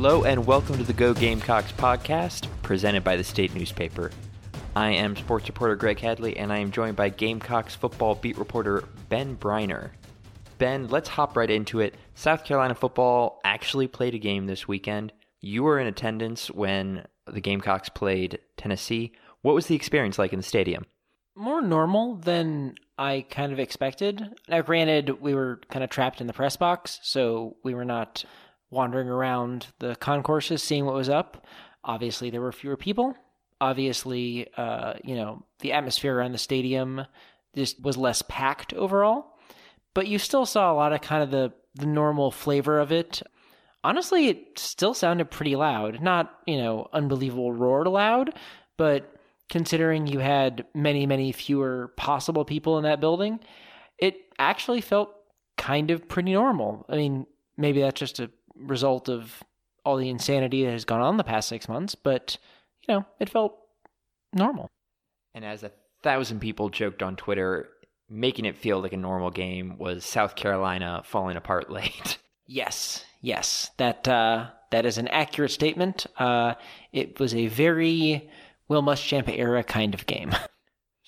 Hello and welcome to the Go Gamecocks podcast, presented by the state newspaper. I am sports reporter Greg Hadley, and I am joined by Gamecocks football beat reporter Ben Breiner. Ben, let's hop right into it. South Carolina football actually played a game this weekend. You were in attendance when the Gamecocks played Tennessee. What was the experience like in the stadium? More normal than I kind of expected. Now, granted, we were kind of trapped in the press box, so we were not wandering around the concourses seeing what was up. Obviously, there were fewer people. Obviously, uh, you know, the atmosphere around the stadium just was less packed overall. But you still saw a lot of kind of the, the normal flavor of it. Honestly, it still sounded pretty loud. Not, you know, unbelievable roar loud, but considering you had many, many fewer possible people in that building, it actually felt kind of pretty normal. I mean, maybe that's just a result of all the insanity that has gone on the past six months, but you know, it felt normal. And as a thousand people joked on Twitter, making it feel like a normal game was South Carolina falling apart late. Yes, yes, that uh, that is an accurate statement. Uh, it was a very Will Muschamp era kind of game.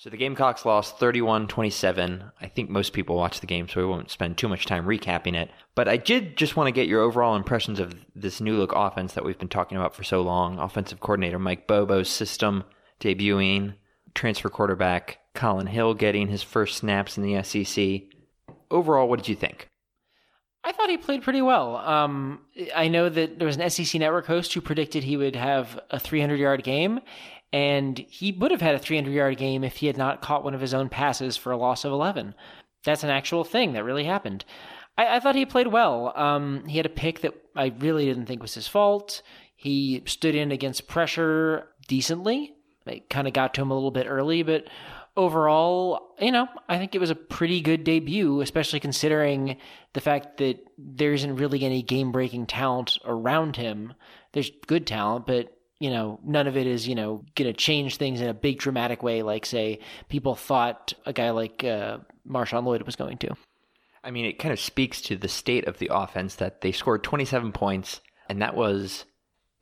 So the Gamecocks lost 31 27. I think most people watched the game, so we won't spend too much time recapping it. But I did just want to get your overall impressions of this new look offense that we've been talking about for so long. Offensive coordinator Mike Bobo's system debuting, transfer quarterback Collin Hill getting his first snaps in the SEC. Overall, what did you think? I thought he played pretty well. Um, I know that there was an SEC network host who predicted he would have a 300 yard game, and he would have had a 300 yard game if he had not caught one of his own passes for a loss of 11. That's an actual thing that really happened. I, I thought he played well. Um, he had a pick that I really didn't think was his fault. He stood in against pressure decently. It kind of got to him a little bit early, but overall, you know, I think it was a pretty good debut, especially considering the fact that there isn't really any game breaking talent around him. There's good talent, but you know, none of it is, you know, going to change things in a big dramatic way, like, say, people thought a guy like uh, Marshawn Lloyd was going to. I mean, it kind of speaks to the state of the offense that they scored 27 points, and that was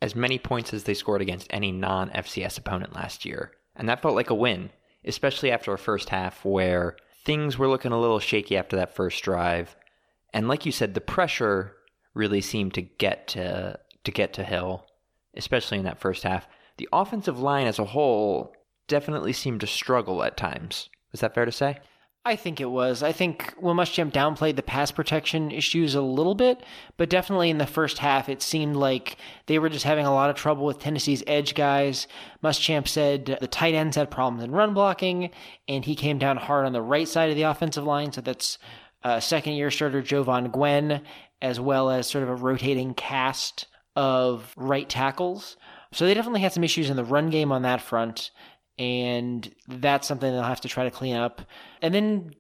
as many points as they scored against any non FCS opponent last year. And that felt like a win, especially after a first half where things were looking a little shaky after that first drive. And like you said, the pressure really seemed to get to to get to Hill especially in that first half. The offensive line as a whole definitely seemed to struggle at times. Is that fair to say? I think it was. I think Will Muschamp downplayed the pass protection issues a little bit, but definitely in the first half, it seemed like they were just having a lot of trouble with Tennessee's edge guys. Muschamp said the tight ends had problems in run blocking, and he came down hard on the right side of the offensive line. So that's uh, second year starter Jovaughn Gwyn, as well as sort of a rotating cast of right tackles. So they definitely had some issues in the run game on that front, and that's something they'll have to try to clean up. And then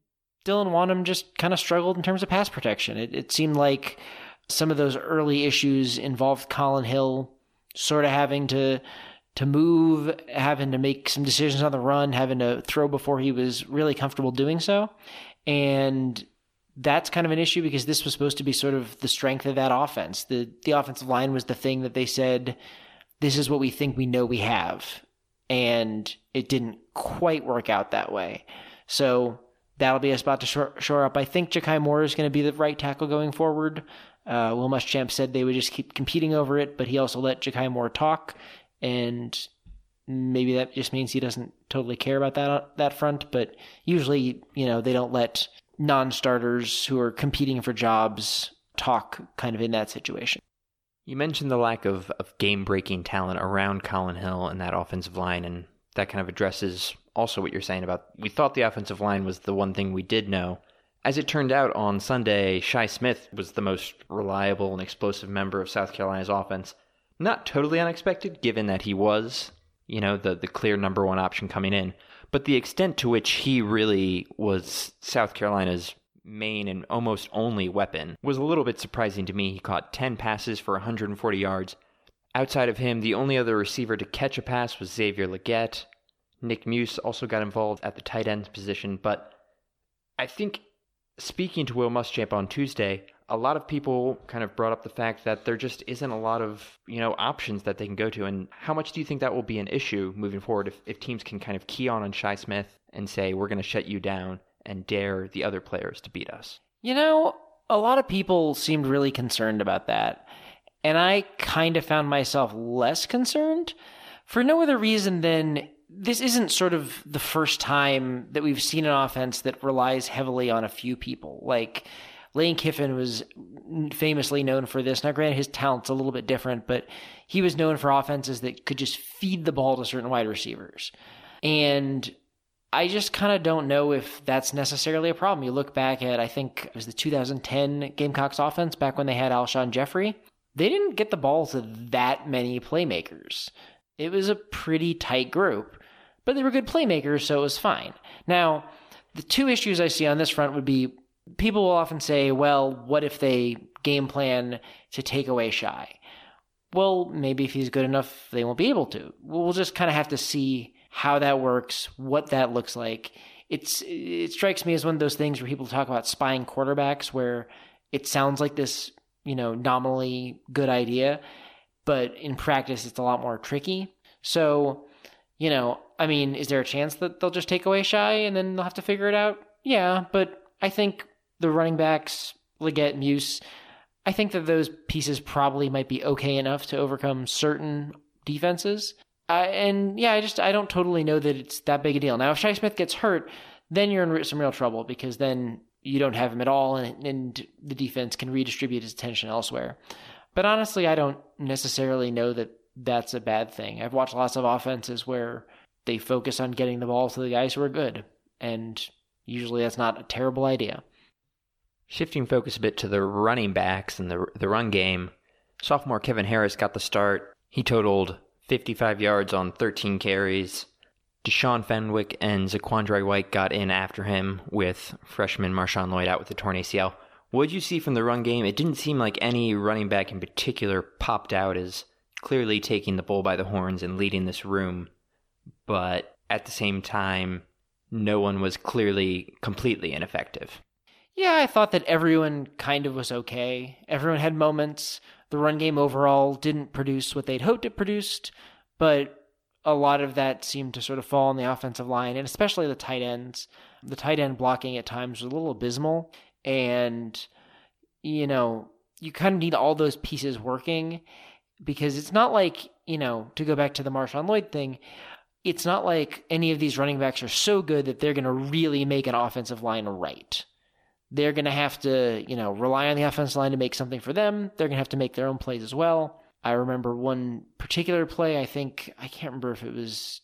Dylan Wonnum just kind of struggled in terms of pass protection. It, it seemed like some of those early issues involved Collin Hill sort of having to to move, having to make some decisions on the run, having to throw before he was really comfortable doing so. And that's kind of an issue because this was supposed to be sort of the strength of that offense. The the offensive line was the thing that they said this is what we think we know we have. And it didn't quite work out that way. So that'll be a spot to shore, shore up. I think Ja'Kai Moore is going to be the right tackle going forward. Uh, Will Muschamp said they would just keep competing over it, but he also let Ja'Kai Moore talk, and maybe that just means he doesn't totally care about that that front. But usually, you know, they don't let non-starters who are competing for jobs talk kind of in that situation. You mentioned the lack of, of game breaking talent around Collin Hill and that offensive line, and that kind of addresses also what you're saying about we thought the offensive line was the one thing we did know. As it turned out on Sunday, Shi Smith was the most reliable and explosive member of South Carolina's offense. Not totally unexpected, given that he was, you know, the, the clear number one option coming in. But the extent to which he really was South Carolina's main and almost only weapon was a little bit surprising to me. He caught 10 passes for 140 yards. Outside of him, the only other receiver to catch a pass was Xavier Legette. Nick Muse also got involved at the tight end position, but I think speaking to Will Muschamp on Tuesday, a lot of people kind of brought up the fact that there just isn't a lot of you know options that they can go to. And how much do you think that will be an issue moving forward if, if teams can kind of key on on Shi Smith and say we're going to shut you down and dare the other players to beat us you know a lot of people seemed really concerned about that. And i kind of found myself less concerned for no other reason than this isn't sort of the first time that we've seen an offense that relies heavily on a few people. Like Lane Kiffin was famously known for this. Now, granted, his talent's a little bit different, but he was known for offenses that could just feed the ball to certain wide receivers. And I just kind of don't know if that's necessarily a problem. You look back at, I think it was the 2010 Gamecocks offense back when they had Alshon Jeffery. They didn't get the ball to that many playmakers. It was a pretty tight group, but they were good playmakers, so it was fine. Now, the two issues I see on this front would be people will often say, well, what if they game plan to take away Shi? Well, maybe if he's good enough, they won't be able to. We'll just kind of have to see how that works, what that looks like. It's it strikes me as one of those things where people talk about spying quarterbacks, where it sounds like this, you know, nominally good idea, but in practice, it's a lot more tricky. So, you know, I mean, is there a chance that they'll just take away Shi and then they'll have to figure it out? Yeah, but I think the running backs, Legette, Muse, I think that those pieces probably might be okay enough to overcome certain defenses. Uh, and yeah, I just I don't totally know that it's that big a deal. Now, if Shi Smith gets hurt, then you're in some real trouble because then you don't have him at all, and, and the defense can redistribute his attention elsewhere. But honestly, I don't necessarily know that that's a bad thing. I've watched lots of offenses where they focus on getting the ball to the guys who are good, and usually that's not a terrible idea. Shifting focus a bit to the running backs and the the run game, sophomore Kevin Harris got the start. He totaled 55 yards on 13 carries. Deshaun Fenwick and Zaquandre White got in after him, with freshman Marshawn Lloyd out with the torn ACL. What did you see from the run game? It didn't seem like any running back in particular popped out as clearly taking the bull by the horns and leading this room, but at the same time, no one was clearly completely ineffective. Yeah, I thought that everyone kind of was okay. Everyone had moments. The run game overall didn't produce what they'd hoped it produced, but a lot of that seemed to sort of fall on the offensive line and especially the tight ends. The tight end blocking at times was a little abysmal, and you know, you kind of need all those pieces working because it's not like, you know, to go back to the Marshawn Lloyd thing, it's not like any of these running backs are so good that they're going to really make an offensive line right they're going to have to, you know, rely on the offensive line to make something for them. They're going to have to make their own plays as well. I remember one particular play, I think, I can't remember if it was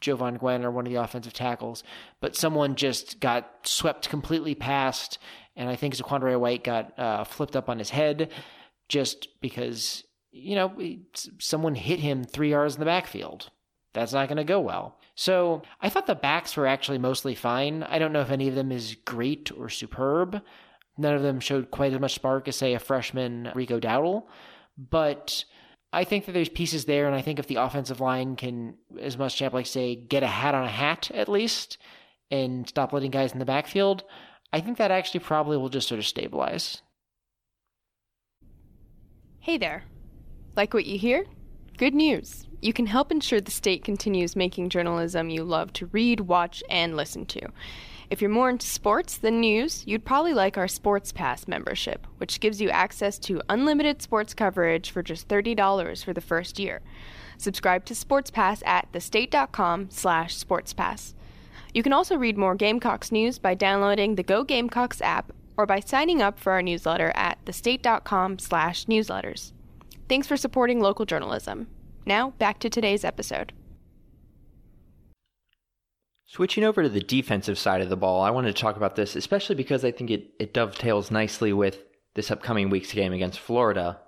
Jovaughn Gwyn or one of the offensive tackles, but someone just got swept completely past, and I think Zaquandre White got uh, flipped up on his head just because, you know, someone hit him three yards in the backfield. That's not going to go well. So I thought the backs were actually mostly fine. I don't know if any of them is great or superb. None of them showed quite as much spark as, say, a freshman Rico Dowdle. But I think that there's pieces there, and I think if the offensive line can, as Muschamp like say, get a hat on a hat at least, and stop letting guys in the backfield, I think that actually probably will just sort of stabilize. Hey there. Like what you hear? Good news. You can help ensure the state continues making journalism you love to read, watch, and listen to. If you're more into sports than news, you'd probably like our Sports Pass membership, which gives you access to unlimited sports coverage for just $30 for the first year. Subscribe to Sports Pass at thestate.com slash sportspass. You can also read more Gamecocks news by downloading the Go Gamecocks app or by signing up for our newsletter at thestate.com slash newsletters. Thanks for supporting local journalism. Now, back to today's episode. Switching over to the defensive side of the ball, I wanted to talk about this, especially because I think it, it dovetails nicely with this upcoming week's game against Florida,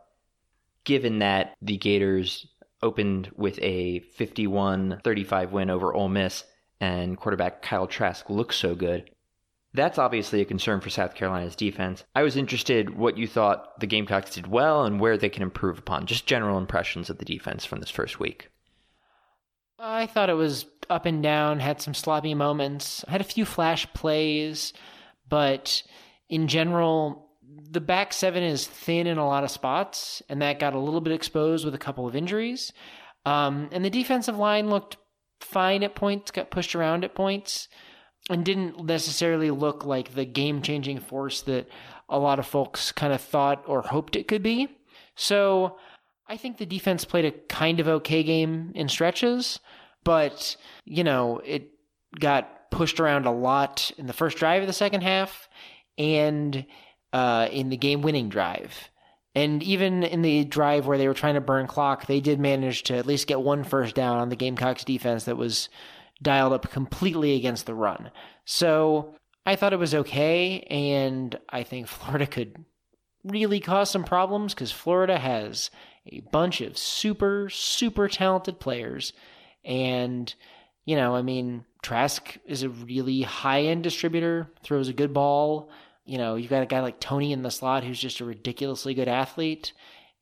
given that the Gators opened with a 51 35 win over Ole Miss and quarterback Kyle Trask looks so good. That's obviously a concern for South Carolina's defense. I was interested what you thought the Gamecocks did well and where they can improve upon. Just general impressions of the defense from this first week. I thought it was up and down, had some sloppy moments, had a few flash plays, but in general, the back seven is thin in a lot of spots, and that got a little bit exposed with a couple of injuries. Um, and the defensive line looked fine at points, got pushed around at points, and didn't necessarily look like the game changing force that a lot of folks kind of thought or hoped it could be. So I think the defense played a kind of okay game in stretches, but, you know, it got pushed around a lot in the first drive of the second half and uh, in the game winning drive. And even in the drive where they were trying to burn clock, they did manage to at least get one first down on the Gamecocks defense that was dialed up completely against the run. So I thought it was okay, and I think Florida could really cause some problems because Florida has a bunch of super, super talented players. And, you know, I mean, Trask is a really high end distributor, throws a good ball. You know, you've got a guy like Toney in the slot who's just a ridiculously good athlete.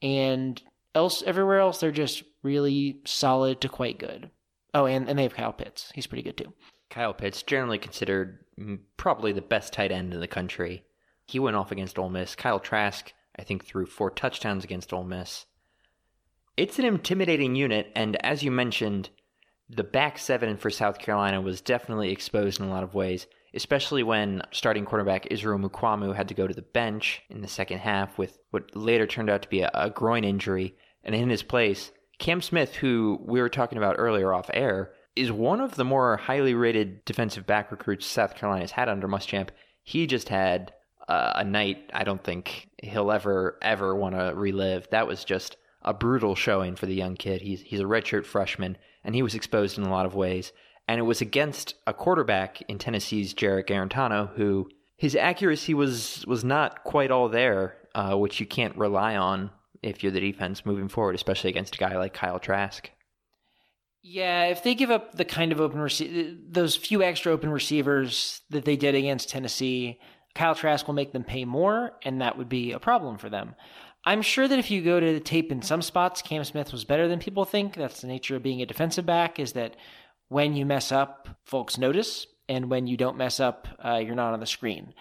And else everywhere else they're just really solid to quite good. Oh, and, and they have Kyle Pitts. He's pretty good too. Kyle Pitts, generally considered mm, probably the best tight end in the country. He went off against Ole Miss. Kyle Trask, I think, threw four touchdowns against Ole Miss. It's an intimidating unit, and as you mentioned, the back seven for South Carolina was definitely exposed in a lot of ways, especially when starting quarterback Israel Mukuamu had to go to the bench in the second half with what later turned out to be a, a groin injury. And in his place, Cam Smith, who we were talking about earlier off air, is one of the more highly rated defensive back recruits South Carolina's had under Muschamp. He just had uh, a night I don't think he'll ever ever want to relive. That was just a brutal showing for the young kid. He's he's a redshirt freshman and he was exposed in a lot of ways. And it was against a quarterback in Tennessee's Jarrett Guarantano, who his accuracy was was not quite all there, uh, which you can't rely on if you're the defense moving forward, especially against a guy like Kyle Trask. Yeah, if they give up the kind of open rece- those few extra open receivers that they did against Tennessee, Kyle Trask will make them pay more, and that would be a problem for them. I'm sure that if you go to the tape in some spots, Cam Smith was better than people think. That's the nature of being a defensive back, is that when you mess up, folks notice, and when you don't mess up, uh, you're not on the screen.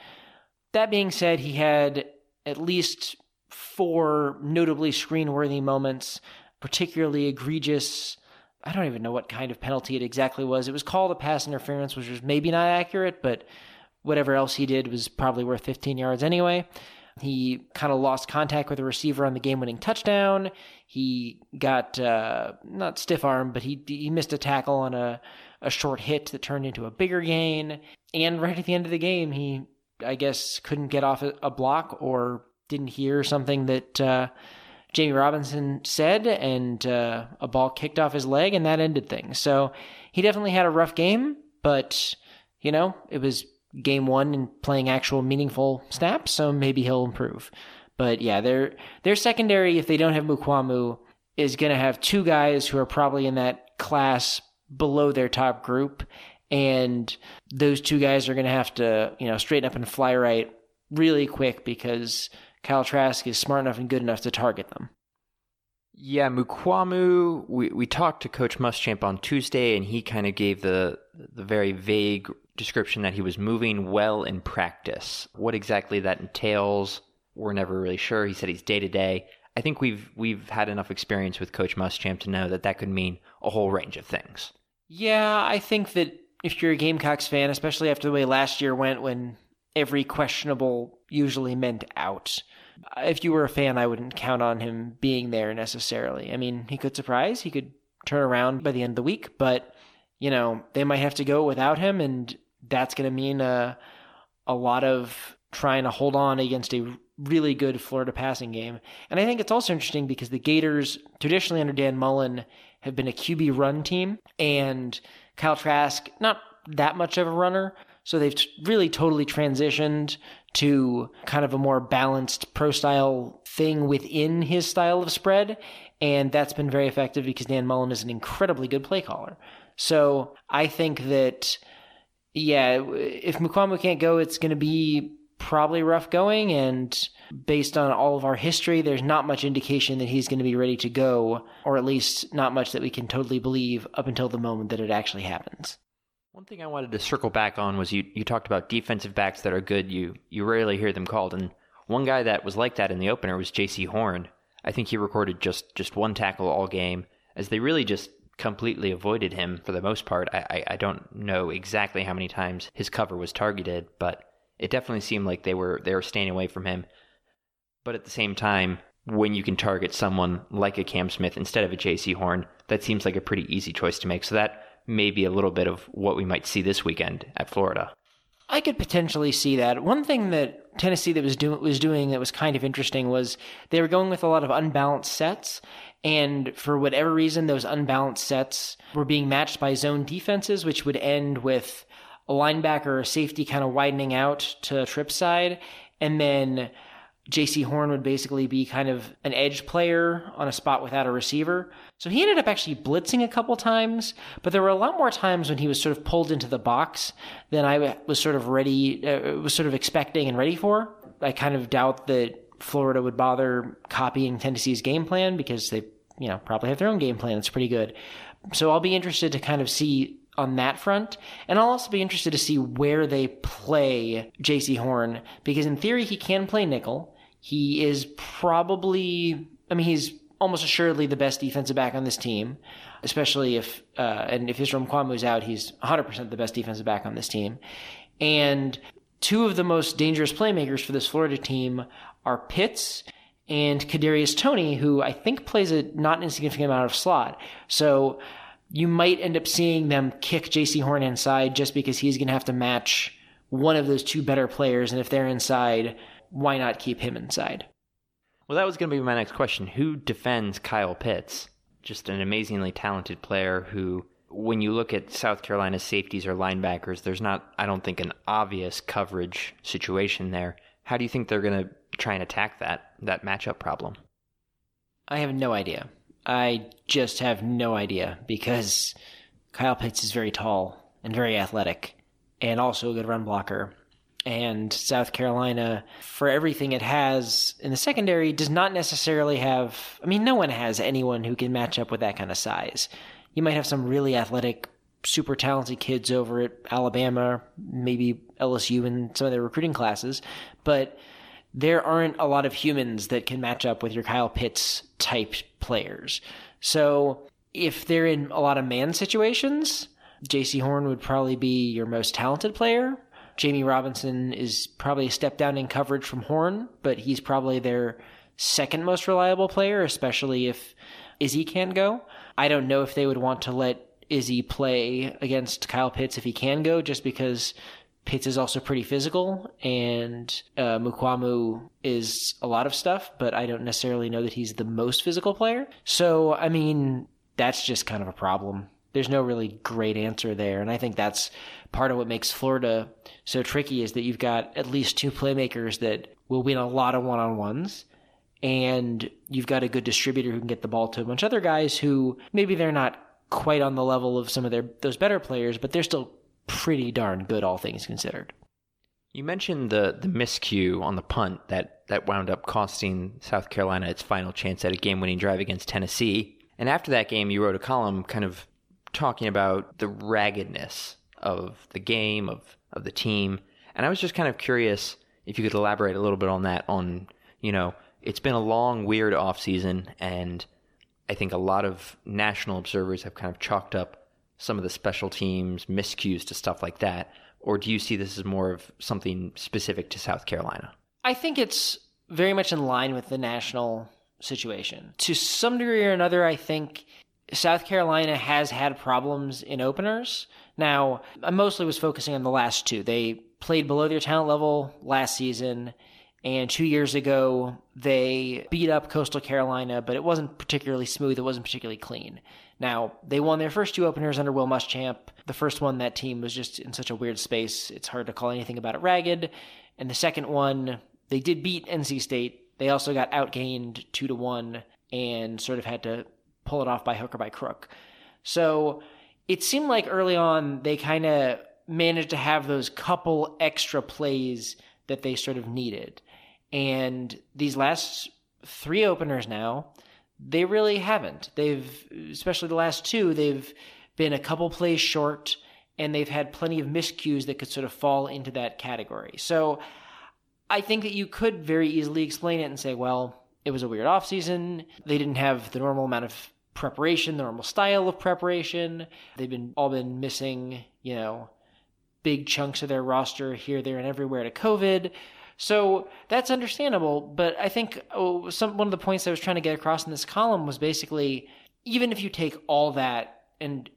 That being said, he had at least four notably screen worthy moments, particularly egregious. I don't even know what kind of penalty it exactly was. It was called a pass interference, which was maybe not accurate, but whatever else he did was probably worth 15 yards anyway. He kind of lost contact with the receiver on the game-winning touchdown. He got uh, not stiff arm, but he he missed a tackle on a a short hit that turned into a bigger gain. And right at the end of the game, he I guess couldn't get off a, block or didn't hear something that uh, Jammie Robinson said, and uh, a ball kicked off his leg, and that ended things. So he definitely had a rough game, but you know it was game one and playing actual meaningful snaps, so maybe he'll improve. But yeah, their their secondary, if they don't have Mukuamu, is going to have two guys who are probably in that class below their top group, and those two guys are going to have to you know straighten up and fly right really quick because Kyle Trask is smart enough and good enough to target them. Yeah, Mukuamu. We we talked to Coach Muschamp on Tuesday, and he kind of gave the the very vague description that he was moving well in practice. What exactly that entails, we're never really sure. He said he's day to day. I think we've we've had enough experience with Coach Muschamp to know that that could mean a whole range of things. Yeah, I think that if you're a Gamecocks fan, especially after the way last year went, when every questionable usually meant out. If you were a fan, I wouldn't count on him being there necessarily. I mean, he could surprise, he could turn around by the end of the week, but you know, they might have to go without him and that's going to mean a, a lot of trying to hold on against a really good Florida passing game. And I think it's also interesting because the Gators, traditionally under Dan Mullen, have been a QB run team, and Kyle Trask, not that much of a runner. So they've really totally transitioned to kind of a more balanced pro style thing within his style of spread. And that's been very effective because Dan Mullen is an incredibly good play caller. So I think that yeah, if Mukuamu can't go, it's going to be probably rough going. And based on all of our history, there's not much indication that he's going to be ready to go, or at least not much that we can totally believe up until the moment that it actually happens. One thing I wanted to circle back on was you, you talked about defensive backs that are good. You you rarely hear them called, and one guy that was like that in the opener was Jaycee Horn. I think he recorded just just one tackle all game, as they really just completely avoided him for the most part. I, I, I don't know exactly how many times his cover was targeted, but it definitely seemed like they were they were staying away from him. But at the same time, when you can target someone like a Cam Smith instead of a Jaycee Horn, that seems like a pretty easy choice to make. So that may be a little bit of what we might see this weekend at Florida. I could potentially see that. One thing that Tennessee that was doing was doing that was kind of interesting was they were going with a lot of unbalanced sets, and for whatever reason, those unbalanced sets were being matched by zone defenses, which would end with a linebacker or a safety kind of widening out to trip side, and then Jaycee Horn would basically be kind of an edge player on a spot without a receiver. So he ended up actually blitzing a couple times, but there were a lot more times when he was sort of pulled into the box than I was sort of ready, uh, was sort of expecting and ready for. I kind of doubt that Florida would bother copying Tennessee's game plan because they, you know, probably have their own game plan. that's pretty good. So I'll be interested to kind of see on that front. And I'll also be interested to see where they play Jaycee Horn because in theory he can play nickel. He is probably, I mean, he's almost assuredly the best defensive back on this team, especially if, uh, and if Israel Mukuamu's out, he's 100% the best defensive back on this team. And two of the most dangerous playmakers for this Florida team are Pitts and Kadarius Toney, who I think plays a not insignificant amount of slot. So you might end up seeing them kick Jaycee Horn inside just because he's going to have to match one of those two better players. And if they're inside, why not keep him inside? Well, that was going to be my next question. Who defends Kyle Pitts? Just an amazingly talented player who, when you look at South Carolina's safeties or linebackers, there's not, I don't think, an obvious coverage situation there. How do you think they're going to try and attack that that matchup problem? I have no idea. I just have no idea because Kyle Pitts is very tall and very athletic and also a good run blocker and South Carolina, for everything it has in the secondary, does not necessarily have. I mean, no one has anyone who can match up with that kind of size. You might have some really athletic, super talented kids over at Alabama, maybe LSU in some of their recruiting classes, but there aren't a lot of humans that can match up with your Kyle Pitts type players. So if they're in a lot of man situations, Jaycee Horn would probably be your most talented player Jammie Robinson is probably a step down in coverage from Horn, but he's probably their second most reliable player, especially if Izzy can't go. I don't know if they would want to let Izzy play against Kyle Pitts if he can go, just because Pitts is also pretty physical, and uh, Mukuamu is a lot of stuff, but I don't necessarily know that he's the most physical player. So, I mean, that's just kind of a problem there's no really great answer there. And I think that's part of what makes Florida so tricky is that you've got at least two playmakers that will win a lot of one on ones. And you've got a good distributor who can get the ball to a bunch of other guys who maybe they're not quite on the level of some of their those better players, but they're still pretty darn good, all things considered. You mentioned the the miscue on the punt that that wound up costing South Carolina its final chance at a game winning drive against Tennessee. And after that game, you wrote a column kind of talking about the raggedness of the game, of, of the team. And I was just kind of curious if you could elaborate a little bit on that, on, you know, it's been a long, weird offseason, and I think a lot of national observers have kind of chalked up some of the special teams miscues to stuff like that. Or do you see this as more of something specific to South Carolina? I think it's very much in line with the national situation. To some degree or another, I think South Carolina has had problems in openers. Now, I mostly was focusing on the last two. They played below their talent level last season, and two years ago, they beat up Coastal Carolina, but it wasn't particularly smooth. It wasn't particularly clean. Now, they won their first two openers under Will Muschamp. The first one, that team was just in such a weird space, it's hard to call anything about it ragged. And the second one, they did beat NC State. They also got outgained two to one and sort of had to pull it off by hook or by crook. So it seemed like early on they kind of managed to have those couple extra plays that they sort of needed. And these last three openers now, they really haven't. They've, especially the last two, they've been a couple plays short and they've had plenty of miscues that could sort of fall into that category. So I think that you could very easily explain it and say, well, it was a weird offseason. They didn't have the normal amount of preparation, the normal style of preparation. They've been all been missing, you know, big chunks of their roster here, there, and everywhere to COVID. So that's understandable. But I think oh, some one of the points I was trying to get across in this column was basically even if you take all that and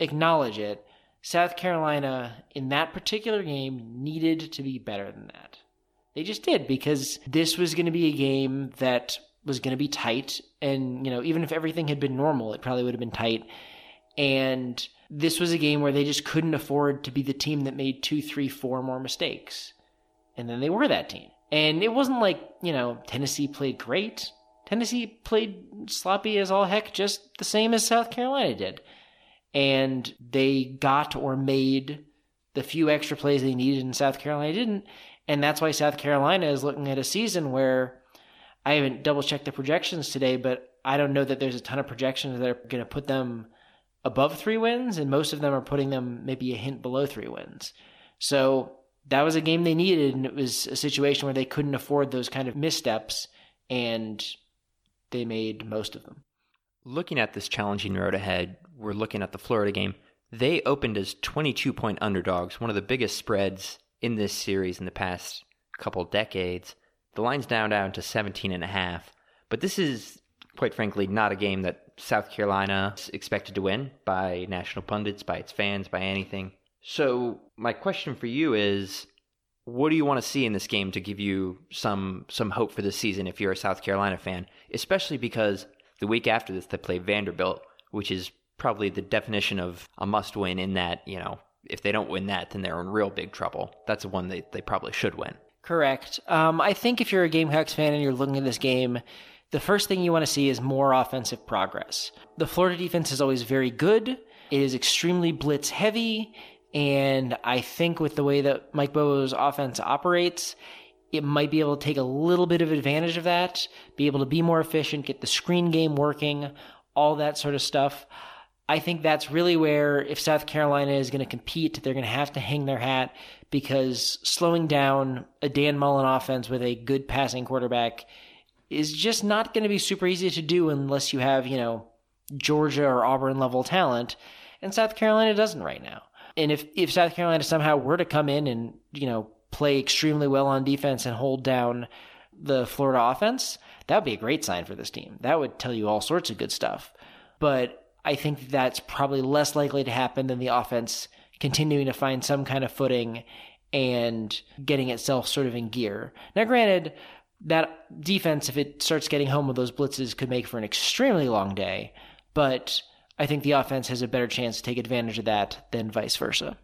acknowledge it, South Carolina in that particular game needed to be better than that. They just did because this was going to be a game that was going to be tight. And, you know, even if everything had been normal, it probably would have been tight. And this was a game where they just couldn't afford to be the team that made two, three, four more mistakes. And then they were that team. And it wasn't like, you know, Tennessee played great. Tennessee played sloppy as all heck, just the same as South Carolina did. And they got or made the few extra plays they needed, and South Carolina didn't. And that's why South Carolina is looking at a season where I haven't double checked the projections today, but I don't know that there's a ton of projections that are going to put them above three wins, and most of them are putting them maybe a hint below three wins. So that was a game they needed, and it was a situation where they couldn't afford those kind of missteps, and they made most of them. Looking at this challenging road ahead, we're looking at the Florida game. They opened as 22 point underdogs, one of the biggest spreads in this series in the past couple decades. The line's down down to 17 and a half. But this is quite frankly not a game that South Carolina is expected to win by national pundits, by its fans, by anything. So, my question for you is what do you want to see in this game to give you some some hope for this season if you're a South Carolina fan, especially because the week after this they play Vanderbilt, which is probably the definition of a must win in that, you know, if they don't win that, then they're in real big trouble. That's the one they, they probably should win. Correct. Um, I think if you're a Gamecocks fan and you're looking at this game, the first thing you want to see is more offensive progress. The Florida defense is always very good. It is extremely blitz heavy. And I think with the way that Mike Bobo's offense operates, it might be able to take a little bit of advantage of that, be able to be more efficient, get the screen game working, all that sort of stuff. I think that's really where, if South Carolina is going to compete, they're going to have to hang their hat because slowing down a Dan Mullen offense with a good passing quarterback is just not going to be super easy to do unless you have, you know, Georgia or Auburn level talent. And South Carolina doesn't right now. And if, if South Carolina somehow were to come in and, you know, play extremely well on defense and hold down the Florida offense, that would be a great sign for this team. That would tell you all sorts of good stuff. But I think that's probably less likely to happen than the offense continuing to find some kind of footing and getting itself sort of in gear. Now, granted, that defense, if it starts getting home with those blitzes, could make for an extremely long day, but I think the offense has a better chance to take advantage of that than vice versa.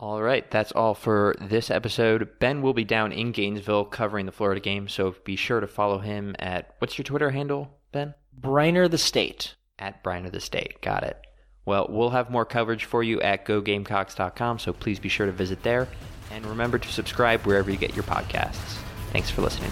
All right, that's all for this episode. Ben will be down in Gainesville covering the Florida game, so be sure to follow him at what's your Twitter handle, Ben? Breiner the State at Breiner the State. Got it. Well, we'll have more coverage for you at gogamecocks.com, so please be sure to visit there. And remember to subscribe wherever you get your podcasts. Thanks for listening.